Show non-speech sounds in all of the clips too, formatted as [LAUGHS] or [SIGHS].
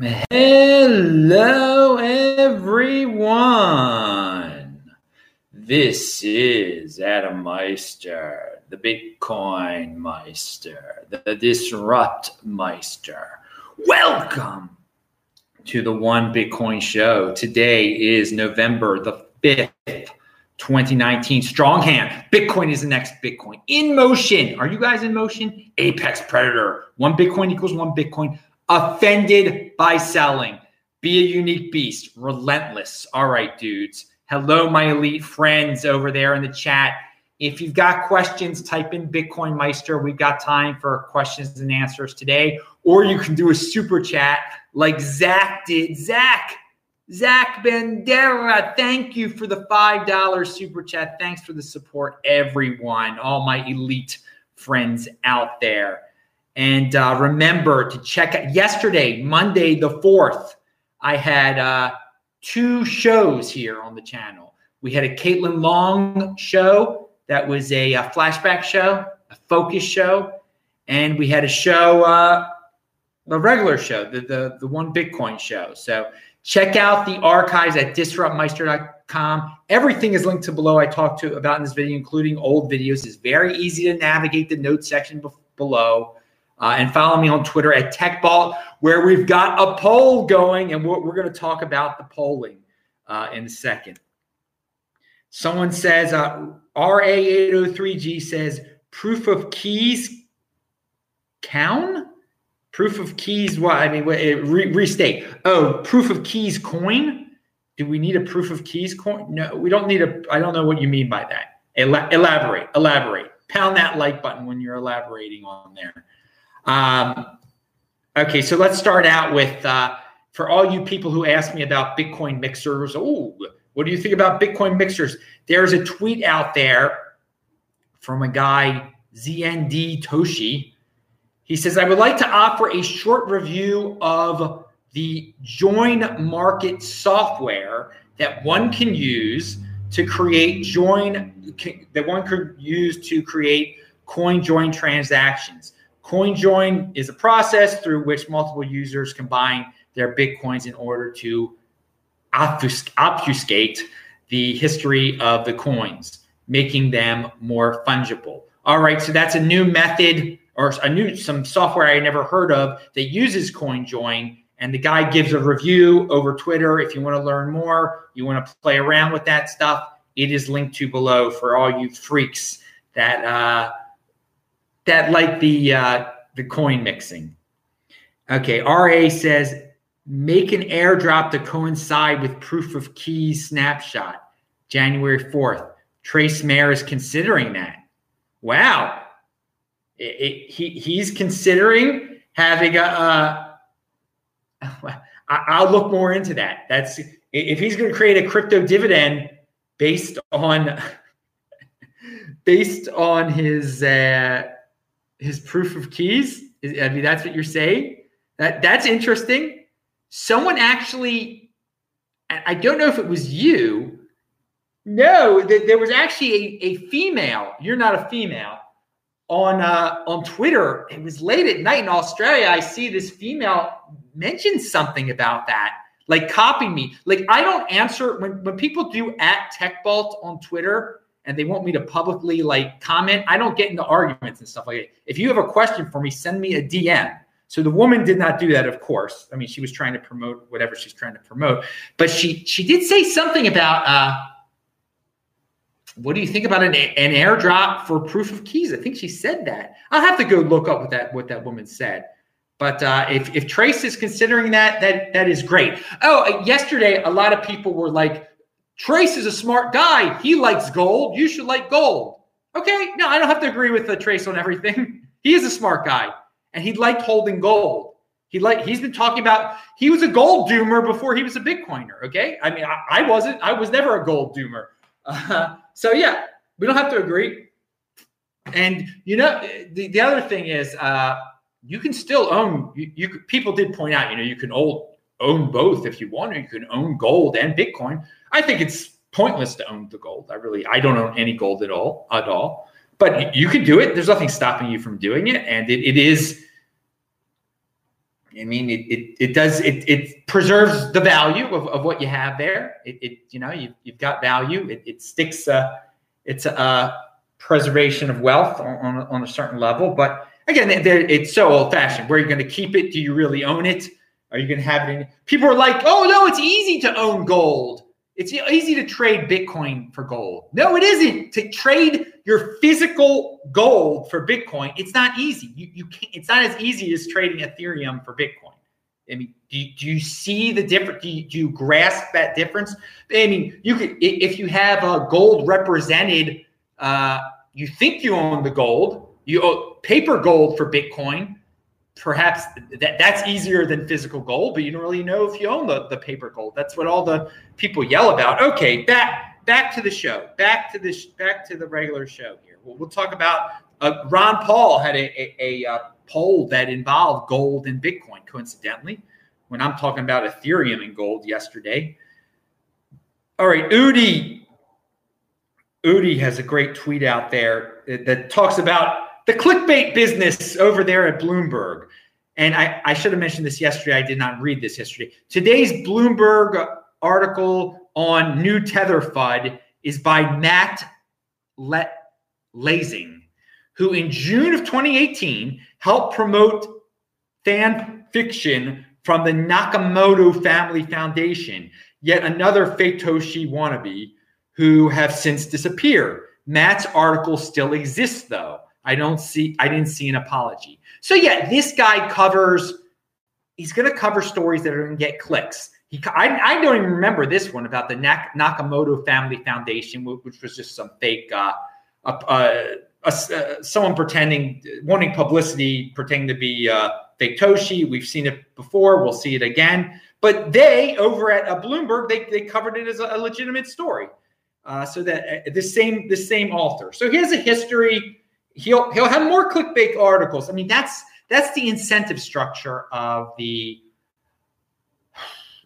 Hello, everyone. This is Adam Meister, the Bitcoin Meister, the Disrupt Meister. Welcome to the One Bitcoin Show. Today is November the 5th, 2019. Strong hand. Bitcoin is the next Bitcoin. In motion. Are you guys in motion? Apex Predator. One Bitcoin equals one Bitcoin offended by selling. Be a unique beast, relentless. All right, dudes. Hello, my elite friends over there in the chat. If you've got questions, type in Bitcoin Meister. We've got time for questions and answers today. Or you can do a super chat like Zach did. Zach, Zach Bandera, thank you for the $5 super chat. Thanks for the support, everyone, all my elite friends out there. And uh, remember to check out yesterday, Monday the 4th, I had uh, two shows here on the channel. We had a Caitlin Long show that was a, a flashback show, a focus show, and we had a show, uh, a regular show, the, the, the one Bitcoin show. So check out the archives at disruptmeister.com. Everything is linked to below I talked to about in this video, including old videos. It's very easy to navigate the notes section be- below. Uh, and follow me on Twitter at TechBalt, where we've got a poll going, and we're, we're going to talk about the polling uh, in a second. Someone says, uh, RA803G says, proof of keys count? Proof of keys, what? I mean, re- restate. Oh, proof of keys coin? Do we need a proof of keys coin? No, we don't need a, I don't know what you mean by that. elaborate, elaborate. Pound that like button when you're elaborating on there. Um, okay, so let's start out with uh, for all you people who ask me about Bitcoin mixers. Oh, what do you think about Bitcoin mixers? There's a tweet out there from a guy, ZND Toshi. He says, I would like to offer a short review of the JoinMarket software that one can use to create join that one could use to create CoinJoin transactions. CoinJoin is a process through which multiple users combine their Bitcoins in order to obfuscate the history of the coins, making them more fungible. All right, so that's a new method or a new some software I never heard of that uses CoinJoin. And the guy gives a review over Twitter. If you want to learn more, you want to play around with that stuff, it is linked to below for all you freaks that uh, that like the uh, the coin mixing. Okay, RA says make an airdrop to coincide with proof of keys snapshot, January 4th. Trace Mayer is considering that. Wow. It, it, he, he's considering having a. Uh, [LAUGHS] I'll look more into that. That's if he's going to create a crypto dividend based on [LAUGHS] based on his uh, his proof of keys. I mean, that's what you're saying. That that's interesting. Someone actually, I don't know if it was you. No, there was actually a, a female. You're not a female on uh, on Twitter. It was late at night in Australia. I see this female mention something about that. Like copy me. Like I don't answer when when people do at TechBalt on Twitter and they want me to publicly like comment, I don't get into arguments and stuff like that. If you have a question for me, send me a DM. So the woman did not do that, of course. I mean, she was trying to promote whatever she's trying to promote, but she she did say something about uh, what do you think about an, an airdrop for proof of keys? I think she said that. I'll have to go look up what that what that woman said. But uh, if if Trace is considering that, that that is great. Oh, yesterday a lot of people were like, Trace is a smart guy. He likes gold. You should like gold. Okay, no, I don't have to agree with the Trace on everything. [LAUGHS] he is a smart guy, and he liked holding gold. He like he's been talking about he was a gold doomer before he was a Bitcoiner. Okay, I mean I, I wasn't. I was never a gold doomer. Uh, [LAUGHS] so yeah, we don't have to agree. And you know the, the other thing is uh, you can still own. You, you people did point out you know you can own own both if you want, or you can own gold and Bitcoin. I think it's pointless to own the gold. I really, I don't own any gold at all, at all. But you can do it. There's nothing stopping you from doing it, and it, it is. I mean, it, it, it does, it, it preserves the value of, of what you have there. It, it you know, you, you've got value. It, it sticks, uh, it's a, a preservation of wealth on, on, on, a certain level. But again, it's so old fashioned. Where are you going to keep it? Do you really own it? Are you going to have it in? People are like, oh, no, it's easy to own gold. It's easy to trade Bitcoin for gold. No, it isn't. To trade your physical gold for Bitcoin, it's not easy. You, you can't, it's not as easy as trading Ethereum for Bitcoin. I mean, do you, do you see the difference? Do you, do you grasp that difference? I mean, you could if you have a gold represented, uh, you think you own the gold, you own paper gold for Bitcoin perhaps that that's easier than physical gold, but you don't really know if you own the, the paper gold. That's what all the people yell about. Okay, back back to the show. Back to this. Back to the regular show here. We'll, we'll talk about uh, Ron Paul had a, a, a, uh, poll that involved gold and Bitcoin. Coincidentally, when I'm talking about Ethereum and gold yesterday. All right, Udi. Udi has a great tweet out there that talks about the clickbait business over there at Bloomberg. And I, I should have mentioned this yesterday. I did not read this yesterday. Today's Bloomberg article on new Tether FUD is by Matt Le- Leising, who in June of 2018 helped promote fan fiction from the Nakamoto Family Foundation, yet another fake wannabe who have since disappeared. Matt's article still exists, though. I don't see, I didn't see an apology. So yeah, this guy covers, he's going to cover stories that are going to get clicks. He, I, I don't even remember this one about the Nak, Nakamoto Family Foundation, which was just some fake, uh, uh, uh, someone pretending, wanting publicity, pretending to be uh, fake Toshi. We've seen it before. We'll see it again. But they over at uh, Bloomberg, they, they covered it as a, legitimate story. Uh, so that the same the same author. So here's a history he'll he'll have more clickbait articles. I mean, that's that's the incentive structure of the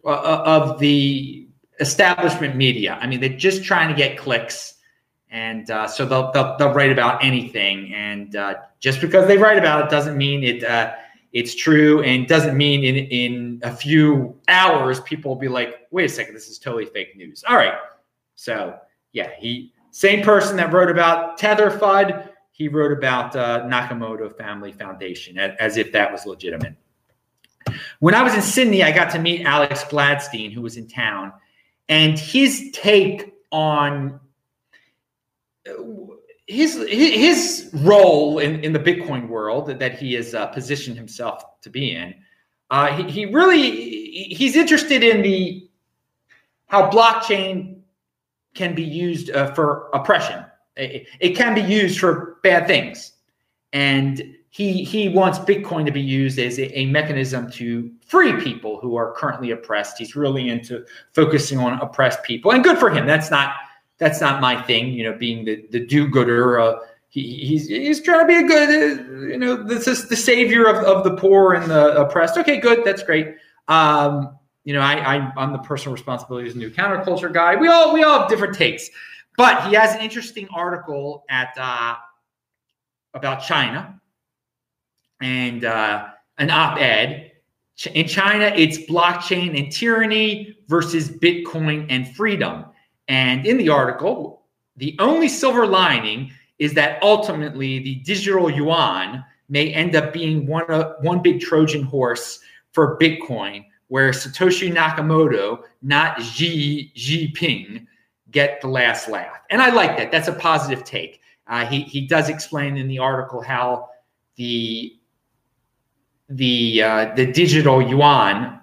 uh, of the establishment media. I mean, they're just trying to get clicks, and uh, so they'll, they'll, they'll write about anything. And uh, just because they write about it doesn't mean it uh, it's true, and doesn't mean in in a few hours people will be like, wait a second, this is totally fake news. All right, so yeah, he same person that wrote about Tether FUD he wrote about uh, Nakamoto Family Foundation as, if that was legitimate. When I was in Sydney, I got to meet Alex Gladstein, who was in town, and his take on his his role in, in the Bitcoin world that he has uh, positioned himself to be in. Uh, he, he really he's interested in the how blockchain can be used uh, for oppression it, it can be used for bad things. And he he wants Bitcoin to be used as a, a, mechanism to free people who are currently oppressed. He's really into focusing on oppressed people, and good for him. That's not that's not my thing. You know, being the the do-gooder. Uh, he, he's he's trying to be a good, uh, you know, this is the savior of, of the poor and the oppressed. Okay, good, that's great. Um, you know, I, I I'm the personal responsibility a new counterculture guy. We all we all have different takes. But he has an interesting article at uh, about China and uh, an op-ed. In China, it's blockchain and tyranny versus Bitcoin and freedom. And in the article, the only silver lining is that ultimately the digital yuan may end up being one, uh, one big Trojan horse for Bitcoin, where Satoshi Nakamoto, not Xi Jinping, get the last laugh. And I like that. That's a positive take. Uh, he he does explain in the article how the the uh, the digital yuan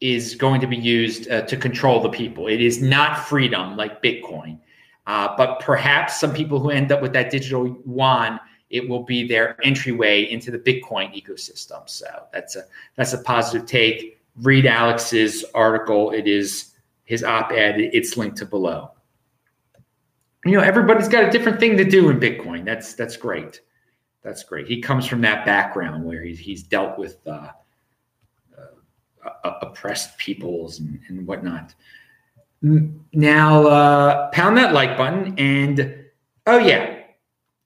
is going to be used uh, to control the people. It is not freedom like Bitcoin, uh, but perhaps some people who end up with that digital yuan, it will be their entryway into the Bitcoin ecosystem. So that's a that's a positive take. Read Alex's article. It is his op-ed. It's linked to below you know everybody's got a different thing to do in bitcoin that's that's great that's great he comes from that background where he's, he's dealt with uh, uh, oppressed peoples and, and whatnot now uh, pound that like button and oh yeah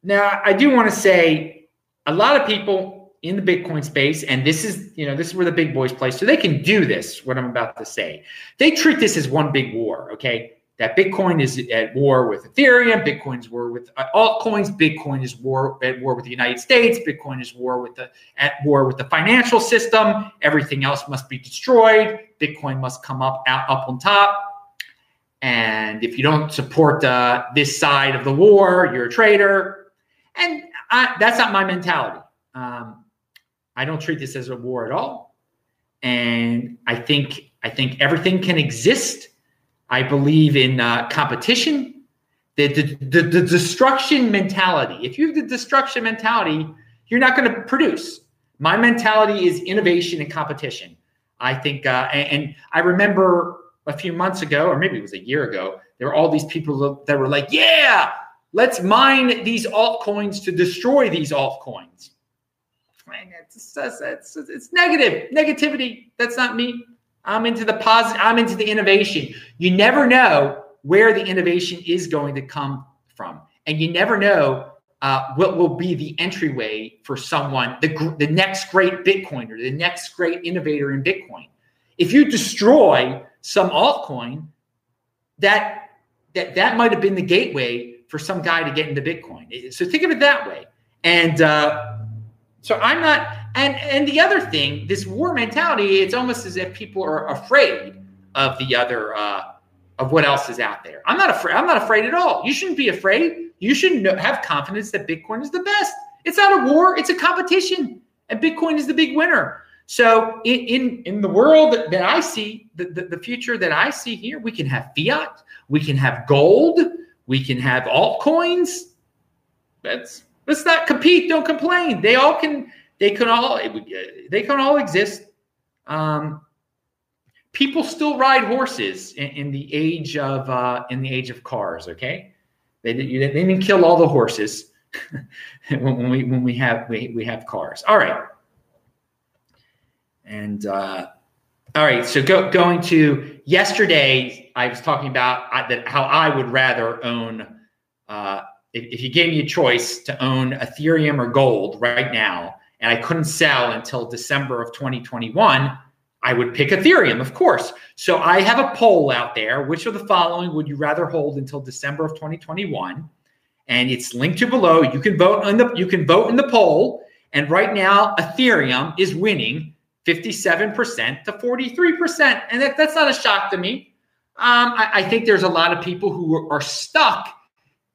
now i do want to say a lot of people in the Bitcoin space, and this is, you know, this is where the big boys play. So they can do this, what I'm about to say. They treat this as one big war, okay? That Bitcoin is at war with Ethereum, Bitcoin's war with uh, altcoins, Bitcoin is war at war with the United States, Bitcoin is war with the at war with the financial system. Everything else must be destroyed. Bitcoin must come up out up on top. And if you don't support uh, this side of the war, you're a traitor. And I, that's not my mentality. Um, I don't treat this as a war at all. And I think I think everything can exist. I believe in uh, competition. The, the, the, the destruction mentality. If you have the destruction mentality, you're not going to produce. My mentality is innovation and competition. I think, uh, and, and I remember a few months ago, or maybe it was a year ago, there were all these people that were like, yeah, let's mine these altcoins to destroy these altcoins. It's, it's, it's, it's negative, negativity. That's not me. I'm into the positive, I'm into the innovation. You never know where the innovation is going to come from. And you never know uh, what will be the entryway for someone, the, the next great Bitcoiner, the next great innovator in Bitcoin. If you destroy some altcoin, that that that might have been the gateway for some guy to get into Bitcoin. So think of it that way. And uh, so I'm not. And and the other thing, this war mentality, it's almost as if people are afraid of the other uh, of what else is out there. I'm not afraid. I'm not afraid at all. You shouldn't be afraid. You should know, have confidence that Bitcoin is the best. It's not a war. It's a competition, and Bitcoin is the big winner. So in in, in the world that I see, the, the, the future that I see here, we can have fiat, we can have gold, we can have altcoins. That's let's not compete. Don't complain. They all can. They can all. They can all exist. Um, people still ride horses in, in the age of uh, in the age of cars. Okay, they, they didn't kill all the horses [LAUGHS] when we when we have we, we have cars. All right. And uh, all right, so go, going to yesterday, I was talking about uh, that how I would rather own. Uh, if, if you gave me a choice to own Ethereum or gold right now, and I couldn't sell until December of 2021, I would pick Ethereum, of course. So I have a poll out there. Which of the following would you rather hold until December of 2021? And it's linked to below. You can vote on the you can vote in the poll. And right now, Ethereum is winning 57% to 43%. And that, that's not a shock to me. Um, I, I, think there's a lot of people who are stuck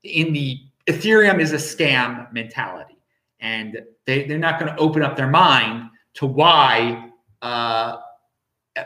in the Ethereum is a scam mentality. And they, they're not going to open up their mind to why uh,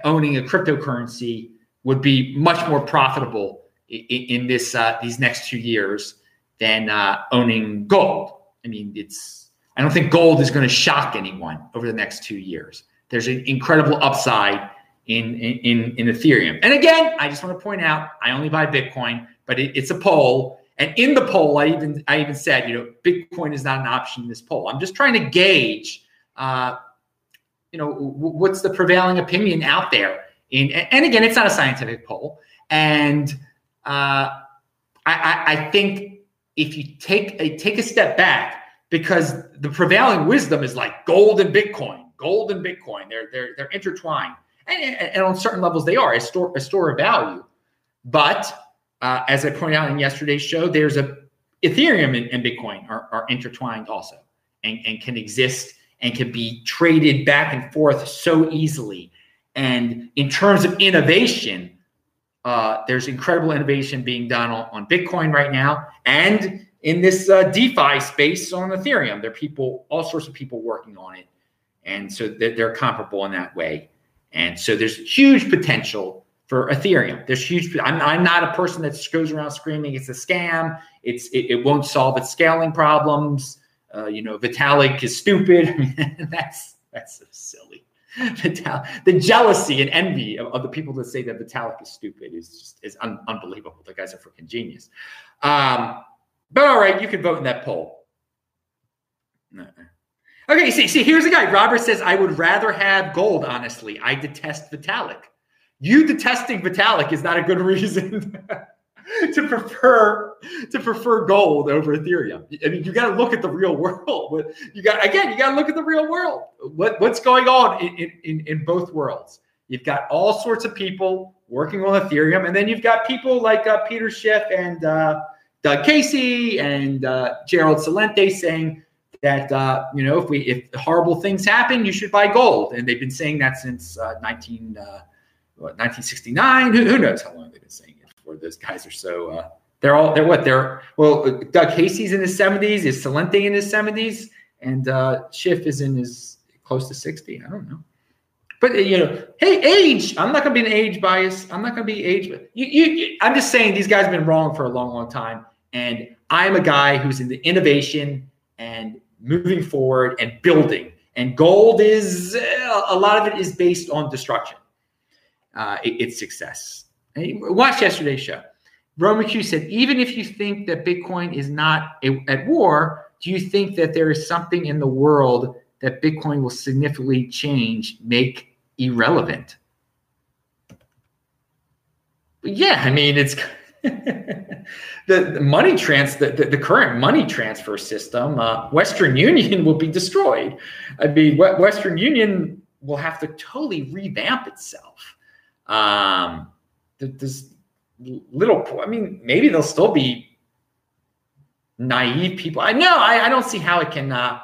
owning a cryptocurrency would be much more profitable in, in this uh, these next two years than uh, owning gold. I mean, it's I don't think gold is going to shock anyone over the next two years. There's an incredible upside in, in, in Ethereum. And again, I just want to point out, I only buy Bitcoin, but it, it's a poll. And in the poll, I even I even said, you know, Bitcoin is not an option in this poll. I'm just trying to gauge, uh, you know, w- what's the prevailing opinion out there. In and again, it's not a scientific poll. And uh, I, I think if you take a take a step back, because the prevailing wisdom is like gold and Bitcoin gold and Bitcoin. They're they're they're intertwined, and, and on certain levels they are a store a store of value. But uh, as I pointed out in yesterday's show, there's a Ethereum and, and Bitcoin are, are intertwined also, and, and can exist and can be traded back and forth so easily. And in terms of innovation, uh, there's incredible innovation being done on, on, Bitcoin right now, and in this uh, DeFi space on Ethereum. There are people, all sorts of people working on it and so they're comparable in that way. And so there's huge potential for Ethereum. There's huge. I'm, I'm not a person that goes around screaming it's a scam. It's it, it won't solve its scaling problems. Uh, you know, Vitalik is stupid. [LAUGHS] that's that's so silly. Vital, the jealousy and envy of, of, the people that say that Vitalik is stupid is just is un, unbelievable. The guy's a freaking genius. Um, but all right, you can vote in that poll. Okay, see, see, here's a guy. Robert says, I would rather have gold, honestly. I detest Vitalik. You detesting Vitalik is not a good [LAUGHS] reason. to prefer to prefer gold over Ethereum. I mean, you got to look at the real [LAUGHS] world. You got again, you got to look at the real world. What what's going on in, in in both worlds? You've got all sorts of people working on Ethereum, and then you've got people like uh, Peter Schiff and uh, Doug Casey and uh, Gerald Celente saying that uh, you know if we if horrible things happen, you should buy gold, and they've been saying that since uh, 19 uh, what, 1969. Who, who, knows how long they've been saying it for? Those guys are so uh, they're all they're what they're well. Doug Casey's in his 70s, is Celente in his 70s, and uh, Schiff is in his close to 60. I don't know. But you know, hey, age. I'm not going to be an age bias. I'm not going to be age. You, you, you, I'm just saying these guys have been wrong for a long, long time. And I'm a guy who's in the innovation and moving forward and building. And gold is a lot of it is based on destruction. Uh, it, it's success. Watch yesterday's show. Roman Q said, even if you think that Bitcoin is not a, at war, do you think that there is something in the world that Bitcoin will significantly change, make irrelevant? Yeah, I mean, it's [LAUGHS] the, the, money trans the, the, the, current money transfer system, uh, Western [LAUGHS] Union will be destroyed. I mean, Western Union will have to totally revamp itself. Um, there's little. I mean, maybe they'll still be naive people. I know. I, I don't see how it can. Uh,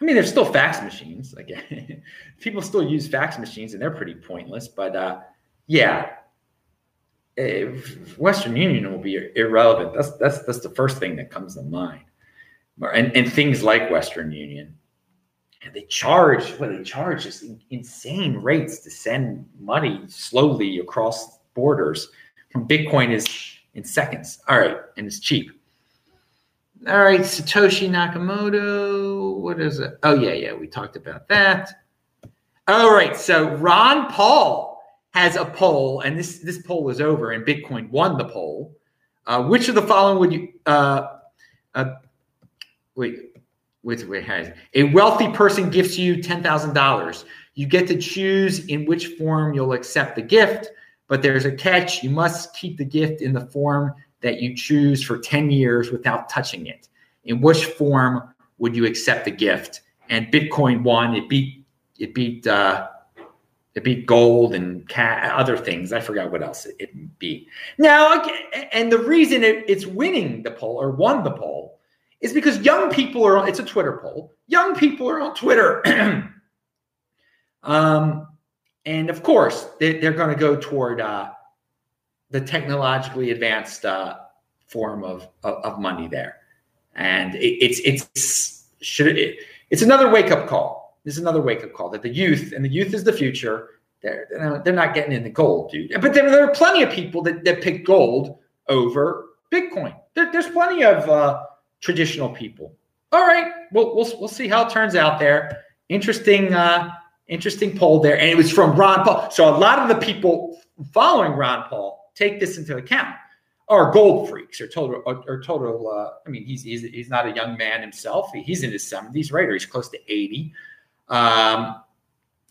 I mean, there's still fax machines. Like [LAUGHS] people still use fax machines, and they're pretty pointless. But uh, yeah, Western Union will be irrelevant. That's that's that's the first thing that comes to mind. And and things like Western Union, and they charge well, they charge just insane rates to send money slowly across borders. Bitcoin is in seconds. All right, and it's cheap. All right, Satoshi Nakamoto. What is it? Oh, yeah, yeah, we talked about that. All right, so Ron Paul has a poll, and this this poll is over, and Bitcoin won the poll. Uh, which of the following would you? Uh, uh, wait, wait. Has a wealthy person gifts you ten thousand dollars? You get to choose in which form you'll accept the gift, but there's a catch. You must keep the gift in the form that you choose for 10 years without touching it. In which form would you accept the gift? And Bitcoin won. It beat it beat uh, it beat gold and cat, other things. I forgot what else it, it beat. Now, and the reason it, it's winning the poll or won the poll is because young people are. on It's a Twitter poll. Young people are on Twitter. [CLEARS THROAT] um, and of course, they, are going to go toward uh, the technologically advanced uh, form of, of, of money there, and it, it's it's should it, it's another wake up call. This is another wake up call that the youth and the youth is the future. They're they're not getting into gold, dude. But there, there are plenty of people that, that pick gold over Bitcoin. There, there's plenty of uh, traditional people. All right, we'll, we'll we'll see how it turns out there. Interesting. Uh, interesting poll there, and it was from Ron Paul. So a lot of the people following Ron Paul take this into account are gold freaks or total or, total uh, i mean he's, he's he's not a young man himself he's in his 70s right or he's close to 80 um,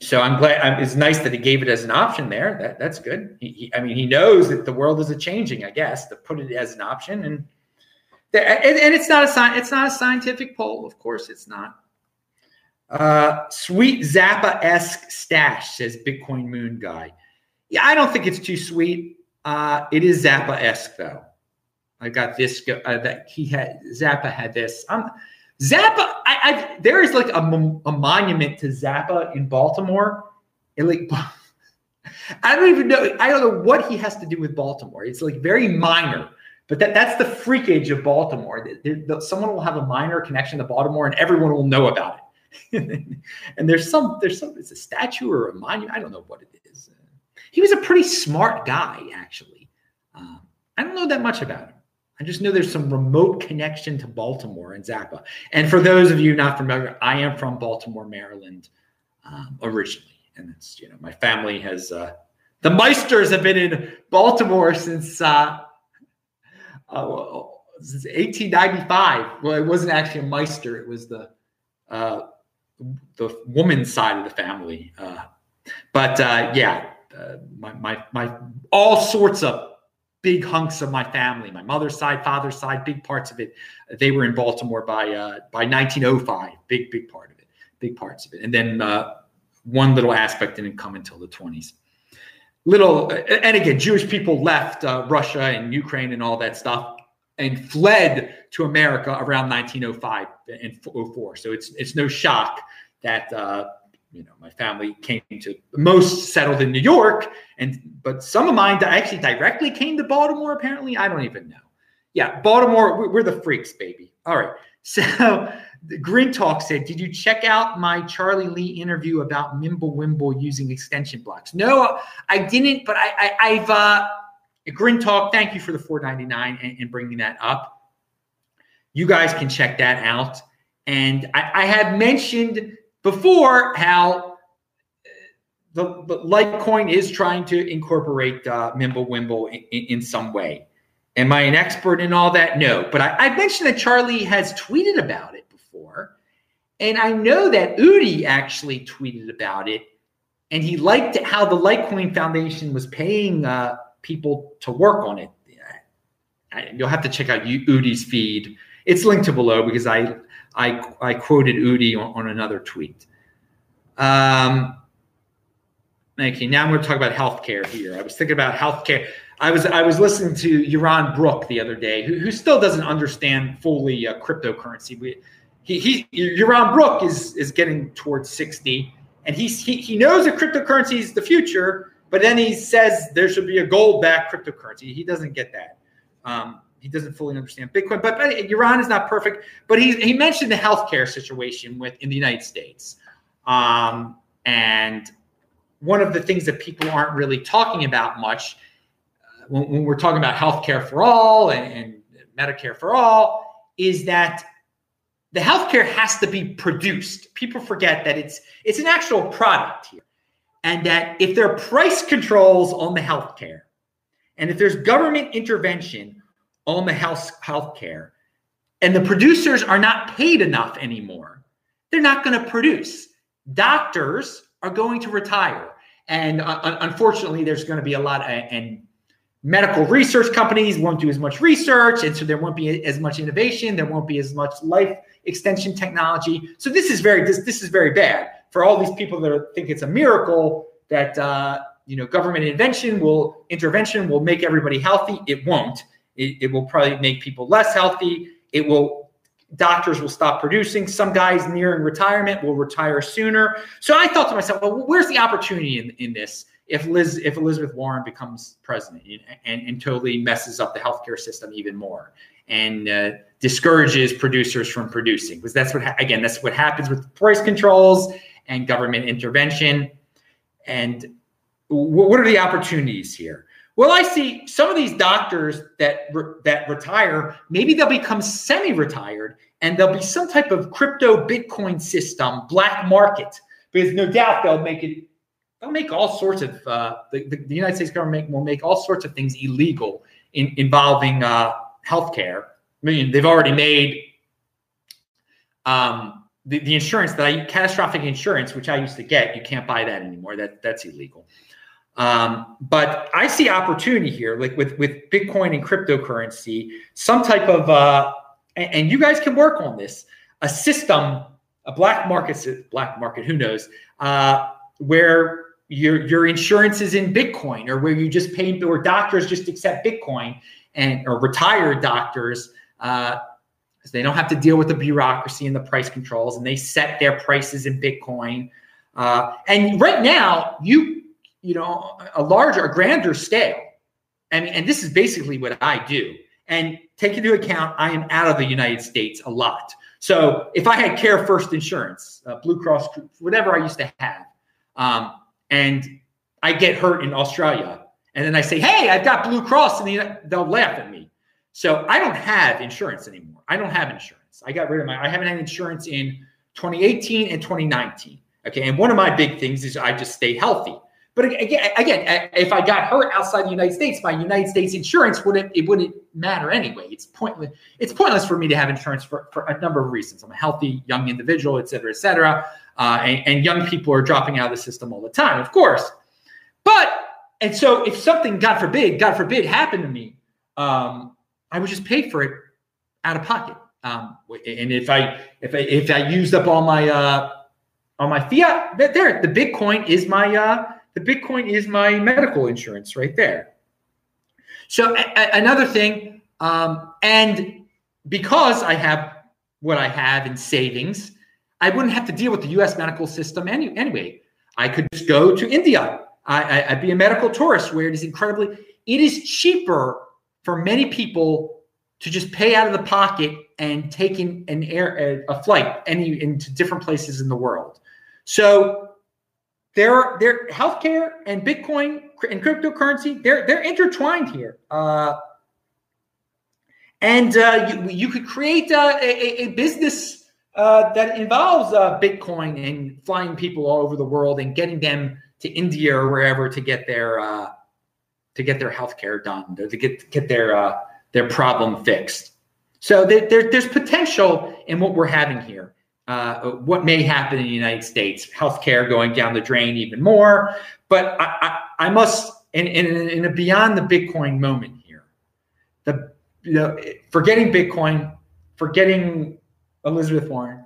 so i'm glad I'm, it's nice that he gave it as an option there that that's good he, he, i mean he knows that the world is a changing i guess to put it as an option and and, it's not a sign it's not a scientific poll of course it's not uh, sweet zappa-esque stash says bitcoin moon guy yeah i don't think it's too sweet uh, it is Zappa esque though. I got this uh, that he had. Zappa had this. Um, Zappa. I, I there is like a, a monument to Zappa in Baltimore. It like. [LAUGHS] I don't even know. I don't know what he has to do with Baltimore. It's like very minor, but that, that's the freakage of Baltimore. Someone will have a minor connection to Baltimore, and everyone will know about it. [LAUGHS] and there's some, there's some, it's a statue or a monument. I don't know what it is he was a pretty smart guy, actually. Um, I don't know that much about him. I just know there's some remote connection to Baltimore and Zappa. And for those of you not familiar, I am from Baltimore, Maryland, um, originally, and it's you know my family has uh, the Meisters have been in Baltimore since uh, uh, since 1895. Well, it wasn't actually a Meister; it was the uh, the woman's side of the family. Uh, but uh, yeah, uh, my, my, my, all sorts of big hunks of my family, my mother's side, father's side, big parts of it. They were in Baltimore by uh, by 1905. Big, big part of it. Big parts of it. And then one little aspect didn't come until the 20s. Little, and again, Jewish people left uh, Russia and Ukraine and all that stuff and fled to America around 1905 and 04. So it's it's no shock that uh, you know my family came to most settled in New York, and but some of mine actually directly came to Baltimore. Apparently, I don't even know. Yeah, Baltimore, we're the freaks, baby. All right. [LAUGHS] So Grin Talk said, Did you check out my Charlie Lee interview about Mimblewimble using extension blocks? No, I didn't, but I, I, have uh, Talk, thank you for the 499 and, and, bringing that up. You guys can check that out. And I, I have mentioned before how uh, the, the Litecoin is trying to incorporate uh, Mimblewimble in, in, in some way. Am I an expert in all that? No, but I, I mentioned that Charlie has tweeted about it before. And I know that Udi actually tweeted about it. And he liked how the Litecoin Foundation was paying uh, people to work on it. You'll have to check out Udi's feed. It's linked to below because I I, I quoted Udi on, on another tweet. Um, okay, now I'm going to talk about healthcare here. I was thinking about healthcare. I was I was listening to Yaron Brook the other day, who, who still doesn't understand fully uh, cryptocurrency. We, he he Yaron Brook is is getting towards 60, and he's he, he knows that cryptocurrency is the future, but then he says there should be a gold-backed cryptocurrency. He doesn't get that. Um, he doesn't fully understand Bitcoin. But, but Yaron is not perfect. But he he mentioned the healthcare situation with in the United States, um, and one of the things that people aren't really talking about much when, when we're talking about healthcare for all and, and Medicare for all is that the healthcare has to be produced. People forget that it's it's an actual product here, and that if there are price controls on the healthcare, and if there's government intervention on the health healthcare, and the producers are not paid enough anymore, they're not going to produce. Doctors are going to retire, and uh, unfortunately, there's going to be a lot of, and medical research companies won't do as much research and so there won't be as much innovation there won't be as much life extension technology. So this is very this, this is very bad for all these people that are, think it's a miracle that uh, you know government invention will intervention will make everybody healthy. It won't. It, it will probably make people less healthy. It will doctors will stop producing. Some guys nearing retirement will retire sooner. So i thought to myself well where's the opportunity in, in this if Liz if Elizabeth Warren becomes president and, and totally messes up the healthcare system even more and uh, discourages producers from producing because that's what ha- again that's what happens with price controls and government intervention. And w- what are the opportunities here? Well i see some of these doctors that re- that retire maybe they'll become semi-retired and there'll be some type of crypto bitcoin system black market. Because no doubt they'll make it they'll make all sorts of uh, the, the, United States government will make all sorts of things illegal in, involving uh, healthcare. I mean, they've already made um, the, the insurance that I catastrophic insurance, which I used to get, you can't buy that anymore. That that's illegal. Um, but I see opportunity here, like with with Bitcoin and cryptocurrency, some type of uh, and, and you guys can work on this, a system, a black market, black market, who knows, uh, where your your insurance is in Bitcoin, or where you just pay, or doctors just accept Bitcoin, and or retired doctors, uh, they don't have to deal with the bureaucracy and the price controls, and they set their prices in Bitcoin. Uh, and right now, you you know a larger, a grander scale. I mean, and this is basically what I do. And take into account, I am out of the United States a lot. So if I had CareFirst Insurance, uh, Blue Cross, whatever I used to have, um, and I get hurt in Australia, and then I say, "Hey, I've got Blue Cross," and they'll laugh at me. So I don't have insurance anymore. I don't have insurance. I got rid of my. I haven't had insurance in 2018 and 2019. Okay, and one of my big things is I just stay healthy. But again, again, if I got hurt outside the United States, my United States insurance wouldn't it wouldn't matter anyway. It's pointless. It's pointless for me to have insurance for, for a number of reasons. I'm a healthy young individual, et cetera, et cetera. Uh, and, and young people are dropping out of the system all the time, of course. But and so if something, God forbid, God forbid, happened to me, um, I would just pay for it out of pocket. Um, and if I if I if I used up all my uh, on my fiat, there the Bitcoin is my uh, the Bitcoin is my medical insurance right there. So a- a- another thing, um, and because I have what I have in savings, I wouldn't have to deal with the U.S. medical system any, anyway. I could just go to India. I, I, would be a medical tourist where it is incredibly. It is cheaper for many people to just pay out of the pocket and taking an air a flight any into different places in the world. So there, there, healthcare and Bitcoin and cryptocurrency, they're they're intertwined here. Uh, and uh, you, you could create uh, a, a business uh, that involves uh, Bitcoin and flying people all over the world and getting them to India or wherever to get their uh, to get their healthcare done, to get get their uh, their problem fixed. So there, there, there's potential in what we're having here. Uh, what may happen in the United States, healthcare going down the drain even more. But I, I, I must, in, in, in a beyond the Bitcoin moment here, the know, forgetting Bitcoin, forgetting Elizabeth Warren,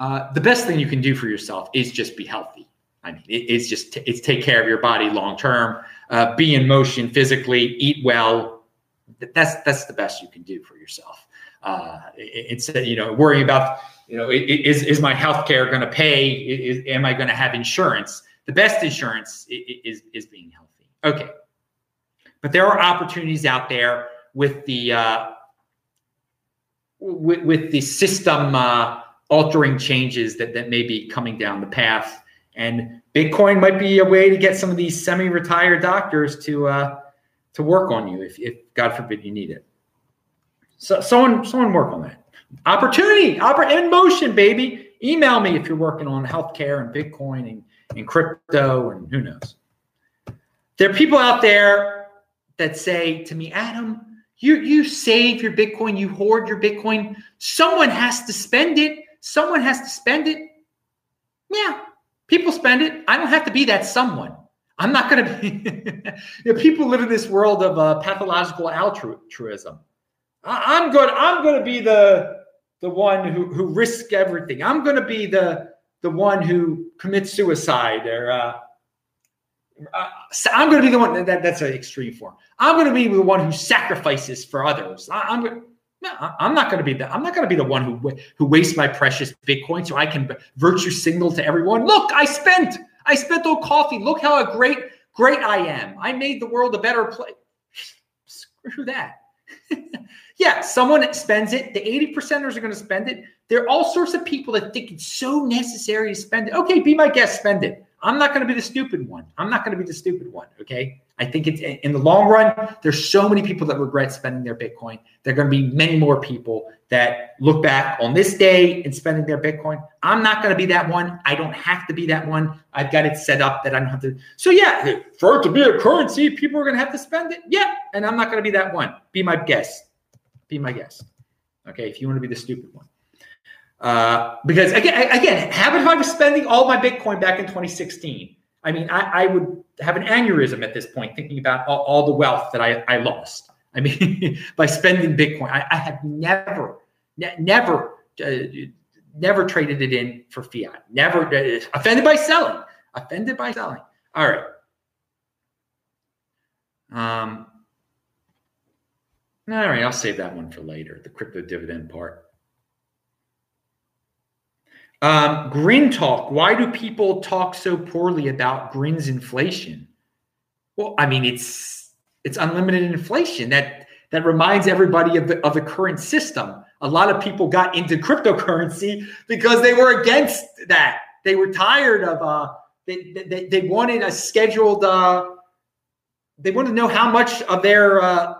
uh, the best thing you can do for yourself is just be healthy. I mean, it, it's just t- it's take care of your body long term, uh, be in motion physically, eat well. That's that's the best you can do for yourself. Uh, instead, you know, worrying about you know, is is my health care going to pay? Is, am I going to have insurance? The best insurance is is being healthy. Okay, but there are opportunities out there with the uh, with, with the system uh, altering changes that that may be coming down the path. And Bitcoin might be a way to get some of these semi-retired doctors to uh, to work on you if, if God forbid you need it. So someone someone work on that. Opportunity, oper- in motion, baby. Email me if you're working on healthcare and Bitcoin and, and crypto and who knows. There are people out there that say to me, Adam, you you save your Bitcoin, you hoard your Bitcoin. Someone has to spend it. Someone has to spend it. Yeah, people spend it. I don't have to be that someone. I'm not going to be. [LAUGHS] you know, people live in this world of uh, pathological altruism. I, am good. I'm going to be the the one who who risks everything. I'm going to be the the one who commits suicide or. Uh, uh, I'm going to be the one that that's an extreme form. I'm going to be the one who sacrifices for others. I, am no, I'm not going to be the I'm not going to be the one who who wastes my precious Bitcoin so I can virtue signal to everyone. Look, I spent I spent on coffee. Look how great great I am. I made the world a better place. [SIGHS] Screw that. Yeah, someone spends it. The 80 percenters are going to spend it. There are all sorts of people that think it's so necessary to spend it. Okay, be my guest, spend it. I'm not going to be the stupid one. I'm not going to be the stupid one. Okay. I think it's in the long run, there's so many people that regret spending their Bitcoin. There are going to be many more people that look back on this day and spending their Bitcoin. I'm not going to be that one. I don't have to be that one. I've got it set up that I don't have to. So, yeah, for it to be a currency, people are going to have to spend it. Yeah. And I'm not going to be that one. Be my guest. Be my guest. Okay. If you want to be the stupid one. Uh, because again, again, if I was spending all my Bitcoin back in 2016? I mean, I, I would have an aneurysm at this point thinking about all, all the wealth that I, I lost. I mean, [LAUGHS] by spending Bitcoin, I, I have never, ne- never, uh, never traded it in for fiat. Never uh, offended by selling. Offended by selling. All right. Um. All right, I'll save that one for later. The crypto dividend part. Um, Grin talk. Why do people talk so poorly about Grin's inflation? Well, I mean, it's it's unlimited inflation. That that reminds everybody of the of the current system. A lot of people got into cryptocurrency because they were against that. They were tired of uh they they, they wanted a scheduled uh they wanted to know how much of their uh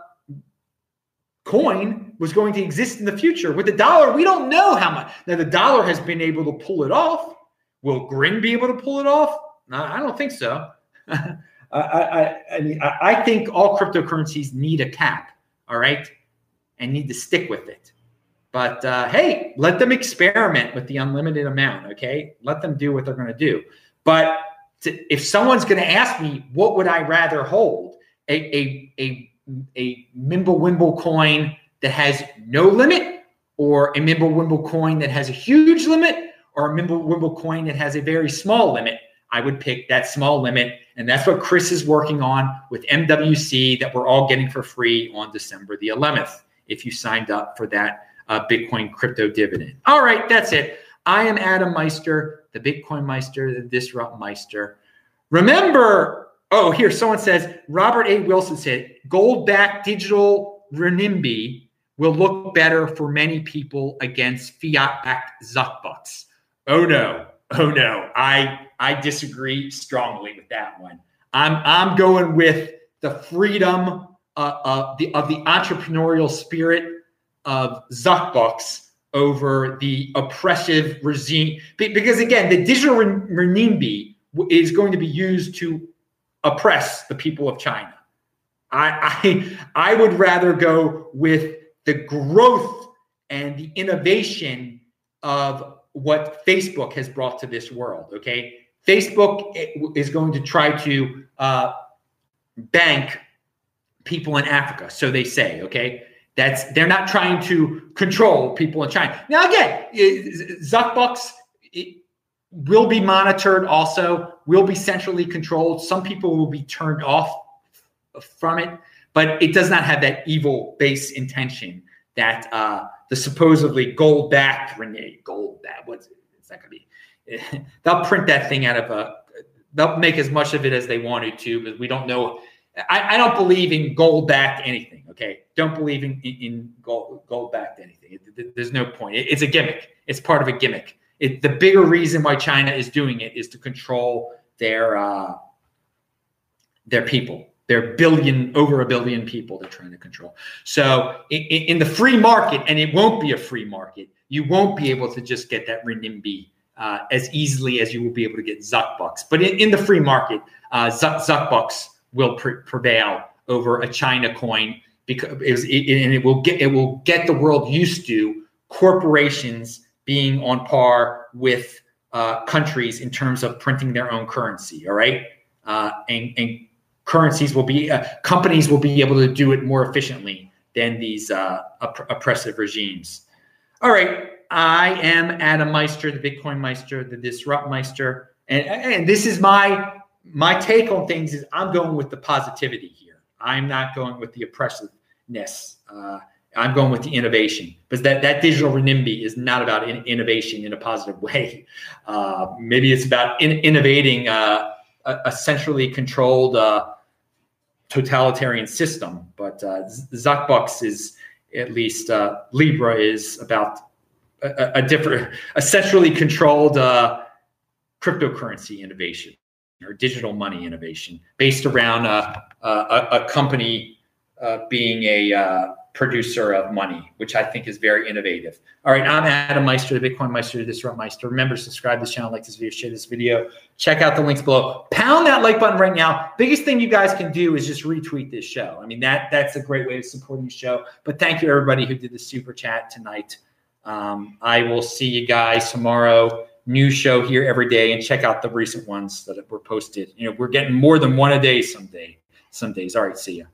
coin was going to exist in the future. With the dollar, we don't know how much. Now, the dollar has been able to pull it off. Will Grin be able to pull it off? No, I don't think so. [LAUGHS] I, I, I, mean, I think all cryptocurrencies need a cap, all right, and need to stick with it. But uh, hey, let them experiment with the unlimited amount, okay? Let them do what they're going to do. But to, if someone's going to ask me, what would I rather hold? A, a, a a Mimblewimble coin that has no limit, or a Mimblewimble coin that has a huge limit, or a Mimblewimble coin that has a very small limit, I would pick that small limit. And that's what Chris is working on with MWC that we're all getting for free on December the 11th if you signed up for that uh, Bitcoin crypto dividend. All right, that's it. I am Adam Meister, the Bitcoin Meister, the Disrupt Meister. Remember, oh, here, someone says, Robert A. Wilson said, gold backed digital renminbi will look better for many people against fiat backed Zuckbucks. Oh no, oh no. I I disagree strongly with that one. I'm I'm going with the freedom uh, of the of the entrepreneurial spirit of Zuckbucks over the oppressive regime. Because again, the digital renminbi is going to be used to oppress the people of China. I, I, I would rather go with the growth and the innovation of what Facebook has brought to this world. Okay. Facebook is going to try to uh, bank people in Africa. So they say, okay. That's they're not trying to control people in China. Now again, Zuckbucks will be monitored also, will be centrally controlled. Some people will be turned off from it, but it does not have that evil base intention that uh, the supposedly gold backed Renee gold back. What's it's not gonna be. [LAUGHS] they'll print that thing out of a. They'll make as much of it as they wanted to, but we don't know. I, I don't believe in gold backed anything. Okay, don't believe in in gold gold backed anything. There's no point. it's a gimmick. It's part of a gimmick. It, the bigger reason why China is doing it is to control their uh, their people, their billion over a billion people they're trying to control. So in, in, the free market, and it won't be a free market, you won't be able to just get that renminbi uh, as easily as you will be able to get zuckbucks. But in, in the free market, uh, zuck, zuckbucks will pre- prevail over a China coin because it it, and it will get it will get the world used to corporations being on par with uh, countries in terms of printing their own currency. All right, uh, and, and, currencies will be uh, companies will be able to do it more efficiently than these uh, opp- oppressive regimes. All right, I am Adam Meister, the Bitcoin Meister, the Disrupt Meister, and, and this is my my take on things. Is I'm going with the positivity here. I'm not going with the oppressiveness. Uh, I'm going with the innovation because that, that digital renminbi is not about in, innovation in a positive way. Uh, maybe it's about in, innovating uh, a, a, centrally controlled uh, totalitarian system. But uh, Zuckbucks is at least uh, Libra is about a, a, different, a centrally controlled uh, cryptocurrency innovation or digital money innovation based around a, a, a company being a producer of money, which I think is very innovative. All right, I'm Adam Meister, the Bitcoin Meister, the Disrupt Meister. Remember, subscribe to this channel, like this video, share this video. Check out the links below. Pound that like button right now. Biggest thing you guys can do is just retweet this show. I mean, that that's a great way of supporting the show. But thank you everybody who did the super chat tonight. Um, I will see you guys tomorrow. New show here every day, and check out the recent ones that were posted. You know, we're getting more than one a day some day. Some days. All right, see you.